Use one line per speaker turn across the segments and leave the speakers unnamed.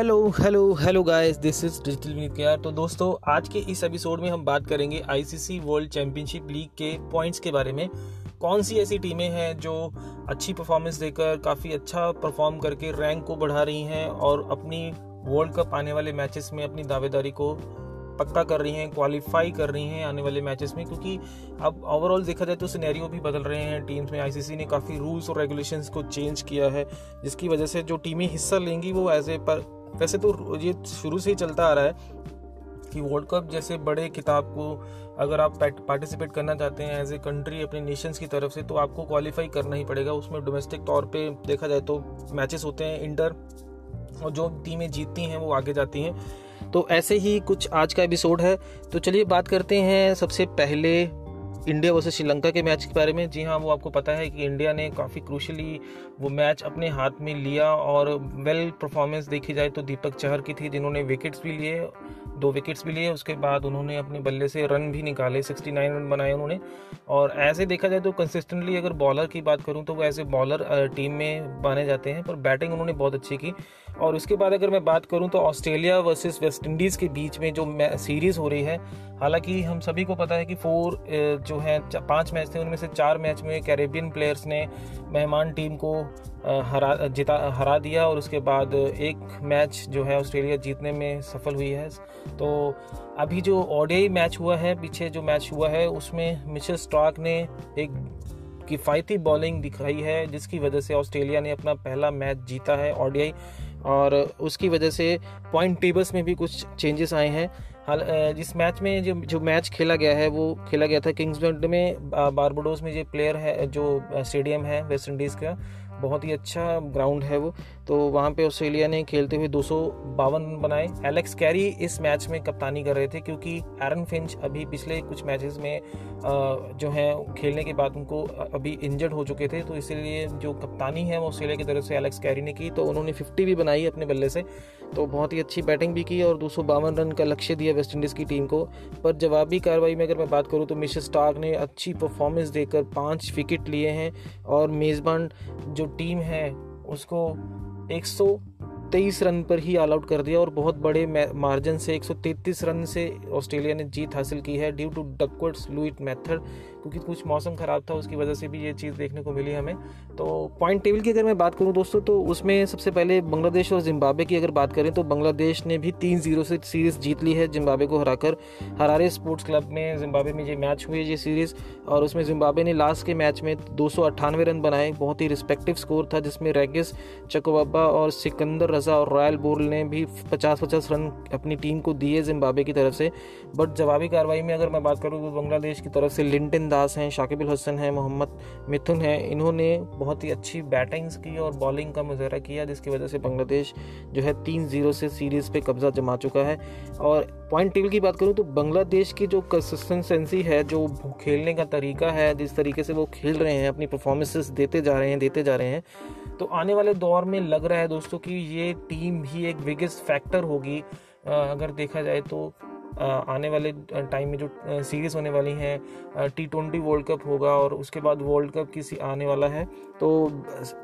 Hello hello hello guys this is digital Vineet के तो दोस्तों, आज के इस एपिसोड में हम बात करेंगे आईसीसी वर्ल्ड चैंपियनशिप लीग के पॉइंट्स के बारे में। कौन सी ऐसी टीमें हैं जो अच्छी परफॉर्मेंस देकर, काफ़ी अच्छा परफॉर्म करके रैंक को बढ़ा रही हैं और अपनी वर्ल्ड कप आने वाले मैचेस में अपनी दावेदारी को पक्का कर रही हैं क्वालिफाई कर रही हैं आने वाले मैचेस में? क्योंकि अब ओवरऑल देखा जाए तो सिनेरियो भी बदल रहे हैं। टीम्स में आईसीसी ने काफ़ी रूल्स और रेगुलेशंस को चेंज किया है, जिसकी वजह से जो टीमें हिस्सा लेंगी वो एज ए पर वैसे तो ये शुरू से ही चलता आ रहा है कि वर्ल्ड कप जैसे बड़े किताब को अगर आप पार्टिसिपेट करना चाहते हैं एज ए कंट्री अपने नेशंस की तरफ़ से तो आपको क्वालिफाई करना ही पड़ेगा। उसमें डोमेस्टिक तौर पे देखा जाए तो मैचेस होते हैं इंटर और जो टीमें जीतती हैं वो आगे जाती हैं। तो ऐसे ही कुछ आज का एपिसोड है। तो चलिए बात करते हैं सबसे पहले इंडिया वर्सेस श्रीलंका के मैच के बारे में। जी हाँ वो आपको पता है कि इंडिया ने काफ़ी क्रूशली वो मैच अपने हाथ में लिया और वेल परफॉर्मेंस देखी जाए तो दीपक चहर की थी, जिन्होंने विकेट्स भी लिए दो विकेट्स भी लिए, उसके बाद उन्होंने अपने बल्ले से रन भी निकाले 69 रन बनाए उन्होंने। और ऐसे देखा जाए तो कंसिस्टेंटली अगर बॉलर की बात करूँ तो वो ऐसे बॉलर टीम में माने जाते हैं, पर बैटिंग उन्होंने बहुत अच्छी की। और उसके बाद अगर मैं बात करूँ तो ऑस्ट्रेलिया वर्सेस वेस्ट इंडीज़ के बीच में जो सीरीज़ हो रही है, हालाँकि हम सभी को पता है कि फोर जो है पाँच मैच थे, उनमें से चार मैच में कैरेबियन प्लेयर्स ने मेहमान टीम को हरा, जिता, हरा दिया और उसके बाद एक मैच जो है ऑस्ट्रेलिया जीतने में सफल हुई है। तो अभी जो ओडियाई मैच हुआ है, पीछे जो मैच हुआ है, उसमें मिशेल स्टॉक ने एक किफ़ायती बॉलिंग दिखाई है, जिसकी वजह से ऑस्ट्रेलिया ने अपना पहला मैच जीता है ओडियाई और उसकी वजह से पॉइंट टेबल्स में भी कुछ चेंजेस आए हैं। हाल जिस मैच में जो जो मैच खेला गया है, वो खेला गया था किंग्सलैंड में बारबोडोस में जो प्लेयर है, जो स्टेडियम है वेस्ट इंडीज़ का बहुत ही अच्छा ग्राउंड है वो। तो वहाँ पे ऑस्ट्रेलिया ने खेलते हुए दो सौ बावन रन बनाए। एलेक्स कैरी इस मैच में कप्तानी कर रहे थे क्योंकि एरन फिंच अभी पिछले कुछ मैचेस में जो है, खेलने के बाद उनको अभी इंजर्ड हो चुके थे। तो इसीलिए जो कप्तानी है वो ऑस्ट्रेलिया की तरफ़ से एलेक्स कैरी ने की। तो उन्होंने फिफ्टी भी बनाई अपने बल्ले से। तो बहुत ही अच्छी बैटिंग भी की और दो सौ बावन रन का लक्ष्य दिया वेस्ट इंडीज़ की टीम को। पर जवाबी कार्रवाई में अगर मैं बात करूँ तो मिशेल स्टार्क ने अच्छी परफॉर्मेंस देकर पाँच विकेट लिए हैं। और मेज़बान जो टीम है उसको 123 रन पर ही ऑल आउट कर दिया और बहुत बड़े मार्जिन से 133 रन से ऑस्ट्रेलिया ने जीत हासिल की है due to Duckworth Lewis method क्योंकि कुछ मौसम ख़राब था, उसकी वजह से भी ये चीज़ देखने को मिली हमें। तो पॉइंट टेबल की अगर मैं बात करूँ दोस्तों तो उसमें सबसे पहले बांग्लादेश और जिम्बाब्वे की अगर बात करें तो बांग्लादेश ने भी तीन ज़ीरो से सीरीज़ जीत ली है जिम्बाब्वे को हराकर। हरारे स्पोर्ट्स क्लब में जिम्बाब्वे में ये मैच हुई ये सीरीज़ और उसमें जिम्बाब्वे ने लास्ट के मैच में दो सौ अट्ठानवे रन बनाए, बहुत ही रिस्पेक्टिव स्कोर था, जिसमें रेगिस चकोबाबा और सिकंदर रजा और रॉयल बोल ने भी पचास पचास रन अपनी टीम को दिए जिम्बाब्वे की तरफ़ से। बट जवाबी कार्रवाई में अगर मैं बात करूँ तो बांग्लादेश की तरफ़ से लिंटन दास हैं, शाकिब हसन हैं, मोहम्मद मिथुन हैं। इन्होंने बहुत ही अच्छी बैटिंग्स की और बॉलिंग का मुजहरा किया, जिसकी वजह से बांग्लादेश जो है तीन ज़ीरो से सीरीज़ पे कब्ज़ा जमा चुका है। और पॉइंट टेबल की बात करूँ तो बांग्लादेश की जो कंसिस्टेंसी है, जो खेलने का तरीका है, जिस तरीके से वो खेल रहे हैं, अपनी परफॉर्मेंसेस देते जा रहे हैं, देते जा रहे हैं तो आने वाले दौर में लग रहा है दोस्तों कि ये टीम भी एक बिगेस्ट फैक्टर होगी। अगर देखा जाए तो आने वाले टाइम में जो सीरीज़ होने वाली हैं टी ट्वेंटी वर्ल्ड कप होगा और उसके बाद वर्ल्ड कप किसी आने वाला है। तो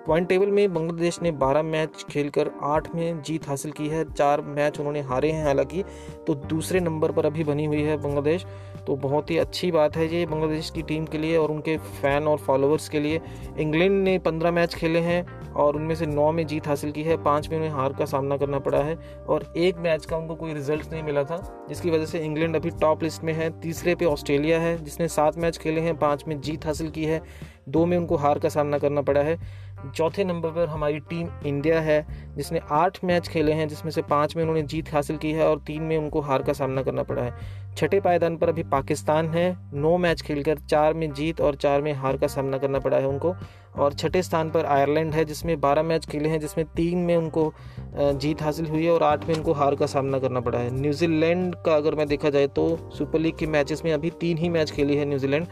पॉइंट टेबल में बांग्लादेश ने 12 मैच खेलकर 8 में जीत हासिल की है, चार मैच उन्होंने हारे हैं हालाँकि तो दूसरे नंबर पर अभी बनी हुई है बांग्लादेश तो बहुत ही अच्छी बात है ये बांग्लादेश की टीम के लिए और उनके फ़ैन और फॉलोअर्स के लिए। इंग्लैंड ने पंद्रह मैच खेले हैं और उनमें से नौ में जीत हासिल की है, पाँच में उन्हें हार का सामना करना पड़ा है और एक मैच का उनको कोई रिज़ल्ट नहीं मिला था, जिसकी वजह से इंग्लैंड अभी टॉप लिस्ट में है। तीसरे पे ऑस्ट्रेलिया है, जिसने सात मैच खेले हैं, पाँच में जीत हासिल की है, दो में उनको हार का सामना करना पड़ा है। चौथे नंबर पर हमारी टीम इंडिया है, जिसने आठ मैच खेले हैं, जिसमें से पाँच में उन्होंने जीत हासिल की है और तीन में उनको हार का सामना करना पड़ा है। छठे पायदान पर अभी पाकिस्तान है। नौ मैच खेलकर चार में जीत और चार में हार का सामना करना पड़ा है उनको। और छठे स्थान पर आयरलैंड है, जिसमें बारह मैच खेले हैं, जिसमें तीन में उनको जीत हासिल हुई है और आठ में उनको हार का सामना करना पड़ा है। न्यूजीलैंड का अगर मैं देखा जाए तो सुपर लीग के मैचेस में अभी तीन ही मैच खेली है न्यूजीलैंड,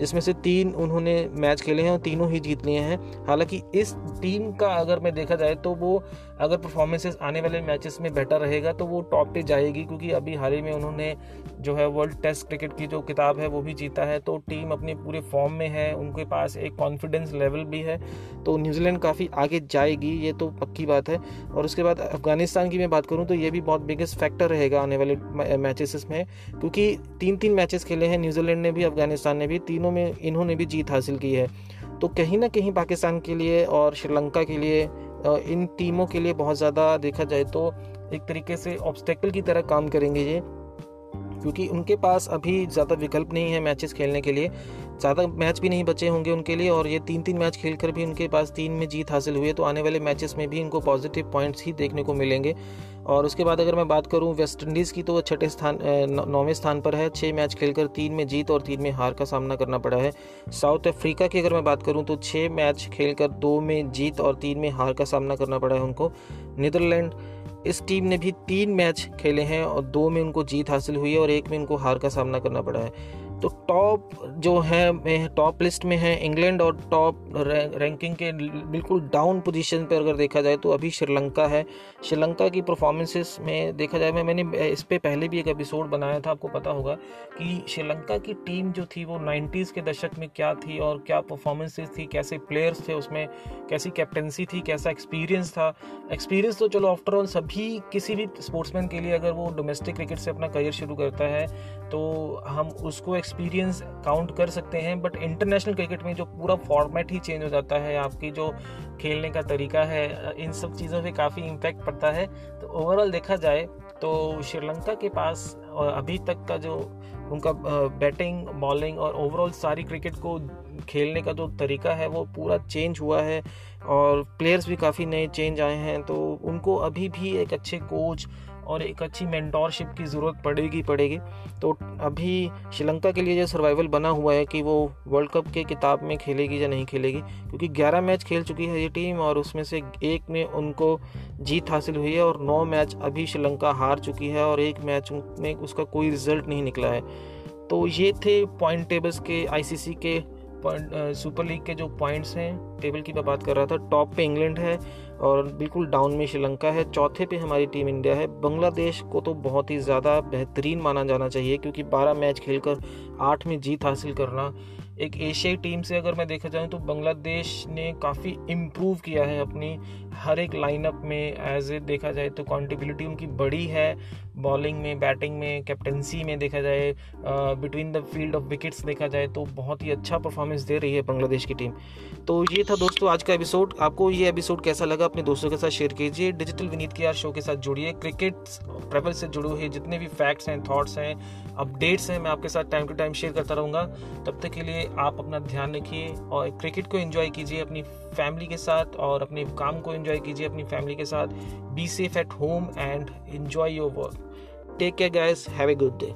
जिसमें से तीन उन्होंने मैच खेले हैं और तीनों ही जीत लिए हैं। हालाँकि इस टीम का अगर मैं देखा जाए तो वो अगर परफॉर्मेंसेस आने वाले मैचेस में बेटर रहेगा तो वो टॉप पे जाएगी, क्योंकि अभी हाल ही में उन्होंने जो है वर्ल्ड टेस्ट क्रिकेट की जो किताब है, वो भी जीता है तो टीम अपने पूरे फॉर्म में है, उनके पास एक कॉन्फिडेंस लेवल भी है तो न्यूजीलैंड काफ़ी आगे जाएगी, ये तो पक्की बात है। और उसके बाद अफ़गानिस्तान की मैं बात करूँ तो ये भी बहुत बिगेस्ट फैक्टर रहेगा आने वाले मैचेस में, क्योंकि तीन तीन मैचेस खेले हैं न्यूजीलैंड ने भी, अफ़गानिस्तान ने भी, तीनों में इन्होंने भी जीत हासिल की है। तो कहीं ना कहीं पाकिस्तान के लिए और श्रीलंका के लिए इन टीमों के लिए बहुत ज़्यादा देखा जाए तो एक तरीके से ऑब्स्टेकल की तरह काम करेंगे ये, क्योंकि उनके पास अभी ज़्यादा विकल्प नहीं है मैचेस खेलने के लिए। ज़्यादा मैच भी नहीं बचे होंगे उनके लिए और ये तीन तीन मैच खेलकर भी उनके पास तीन में जीत हासिल हुई है तो आने वाले मैचेस में भी इनको पॉजिटिव पॉइंट्स ही देखने को मिलेंगे। और उसके बाद अगर मैं बात करूँ वेस्ट इंडीज़ की तो वो छठे स्थान नौवें स्थान पर है। छः मैच खेलकर तीन में जीत और तीन में हार का सामना करना पड़ा है। साउथ अफ्रीका की अगर मैं बात करूँ तो छः मैच खेलकर दो में जीत और तीन में हार का सामना करना पड़ा है उनको। नीदरलैंड इस टीम ने भी तीन मैच खेले हैं और दो में उनको जीत हासिल हुई है और एक में उनको हार का सामना करना पड़ा है। तो टॉप जो है टॉप लिस्ट में है इंग्लैंड और टॉप रैंकिंग के बिल्कुल डाउन पोजीशन पर अगर देखा जाए तो अभी श्रीलंका है। श्रीलंका की परफॉर्मेंसेस में देखा जाए, मैं, मैंने इस पर पहले भी एक एपिसोड बनाया था, आपको पता होगा कि श्रीलंका की टीम जो थी वो नाइन्टीज़ के दशक में क्या थी और क्या परफॉर्मेंसेस थी, कैसे प्लेयर्स थे उसमें, कैसी कैप्टनसी थी, कैसा एक्सपीरियंस था। एक्सपीरियंस तो चलो आफ्टर ऑल सभी किसी भी स्पोर्ट्समैन के लिए अगर वो डोमेस्टिक क्रिकेट से अपना करियर शुरू करता है तो हम उसको एक्सपीरियंस काउंट कर सकते हैं बट इंटरनेशनल क्रिकेट में जो पूरा फॉर्मेट ही चेंज हो जाता है, आपकी जो खेलने का तरीका है, इन सब चीज़ों पे काफ़ी इम्पैक्ट पड़ता है। तो ओवरऑल देखा जाए तो श्रीलंका के पास अभी तक का जो उनका बैटिंग बॉलिंग और ओवरऑल सारी क्रिकेट को खेलने का जो तरीका है, वो पूरा चेंज हुआ है और प्लेयर्स भी काफ़ी नए चेंज आए हैं। तो उनको अभी भी एक अच्छे कोच और एक अच्छी मैंटोरशिप की ज़रूरत पड़ेगी पड़ेगी। तो अभी श्रीलंका के लिए जो सर्वाइवल बना हुआ है कि वो वर्ल्ड कप के किताब में खेलेगी या नहीं खेलेगी, क्योंकि 11 मैच खेल चुकी है ये टीम और उसमें से एक में उनको जीत हासिल हुई है और नौ मैच अभी श्रीलंका हार चुकी है और एक मैच में उसका कोई रिज़ल्ट नहीं निकला है। तो ये थे पॉइंट टेबल्स के आईसीसी के पॉइंट सुपर लीग के जो पॉइंट्स हैं। टेबल की मैं बात कर रहा था टॉप पे इंग्लैंड है और बिल्कुल डाउन में श्रीलंका है, चौथे पे हमारी टीम इंडिया है। बांग्लादेश को तो बहुत ही ज़्यादा बेहतरीन माना जाना चाहिए क्योंकि 12 मैच खेलकर आठ में जीत हासिल करना एक एशियाई टीम से अगर मैं देखा जाऊँ तो बांग्लादेश ने काफ़ी इम्प्रूव किया है अपनी हर एक लाइनअप में एज ए देखा जाए तो कॉन्टिबिलिटी उनकी बड़ी है। बॉलिंग में बैटिंग में कैप्टनसी में देखा जाए between the field of wickets देखा जाए तो बहुत ही अच्छा परफॉर्मेंस दे रही है बांग्लादेश की टीम तो ये था दोस्तों, आज का एपिसोड आपको ये एपिसोड कैसा लगा, अपने दोस्तों के साथ शेयर कीजिए। डिजिटल विनीत के यार शो के साथ जुड़िए। क्रिकेट ट्रेवल से जुड़े हुए जितने भी फैक्ट्स हैं थॉट्स हैं अपडेट्स हैं, मैं आपके साथ टाइम टू टाइम शेयर करता रहूँगा। तब तक के लिए आप अपना ध्यान रखिए और क्रिकेट को एंजॉय कीजिए अपनी फैमिली के साथ और अपने काम को एंजॉय कीजिए अपनी फैमिली के साथ। Be safe at home and enjoy your work take care guys have a good day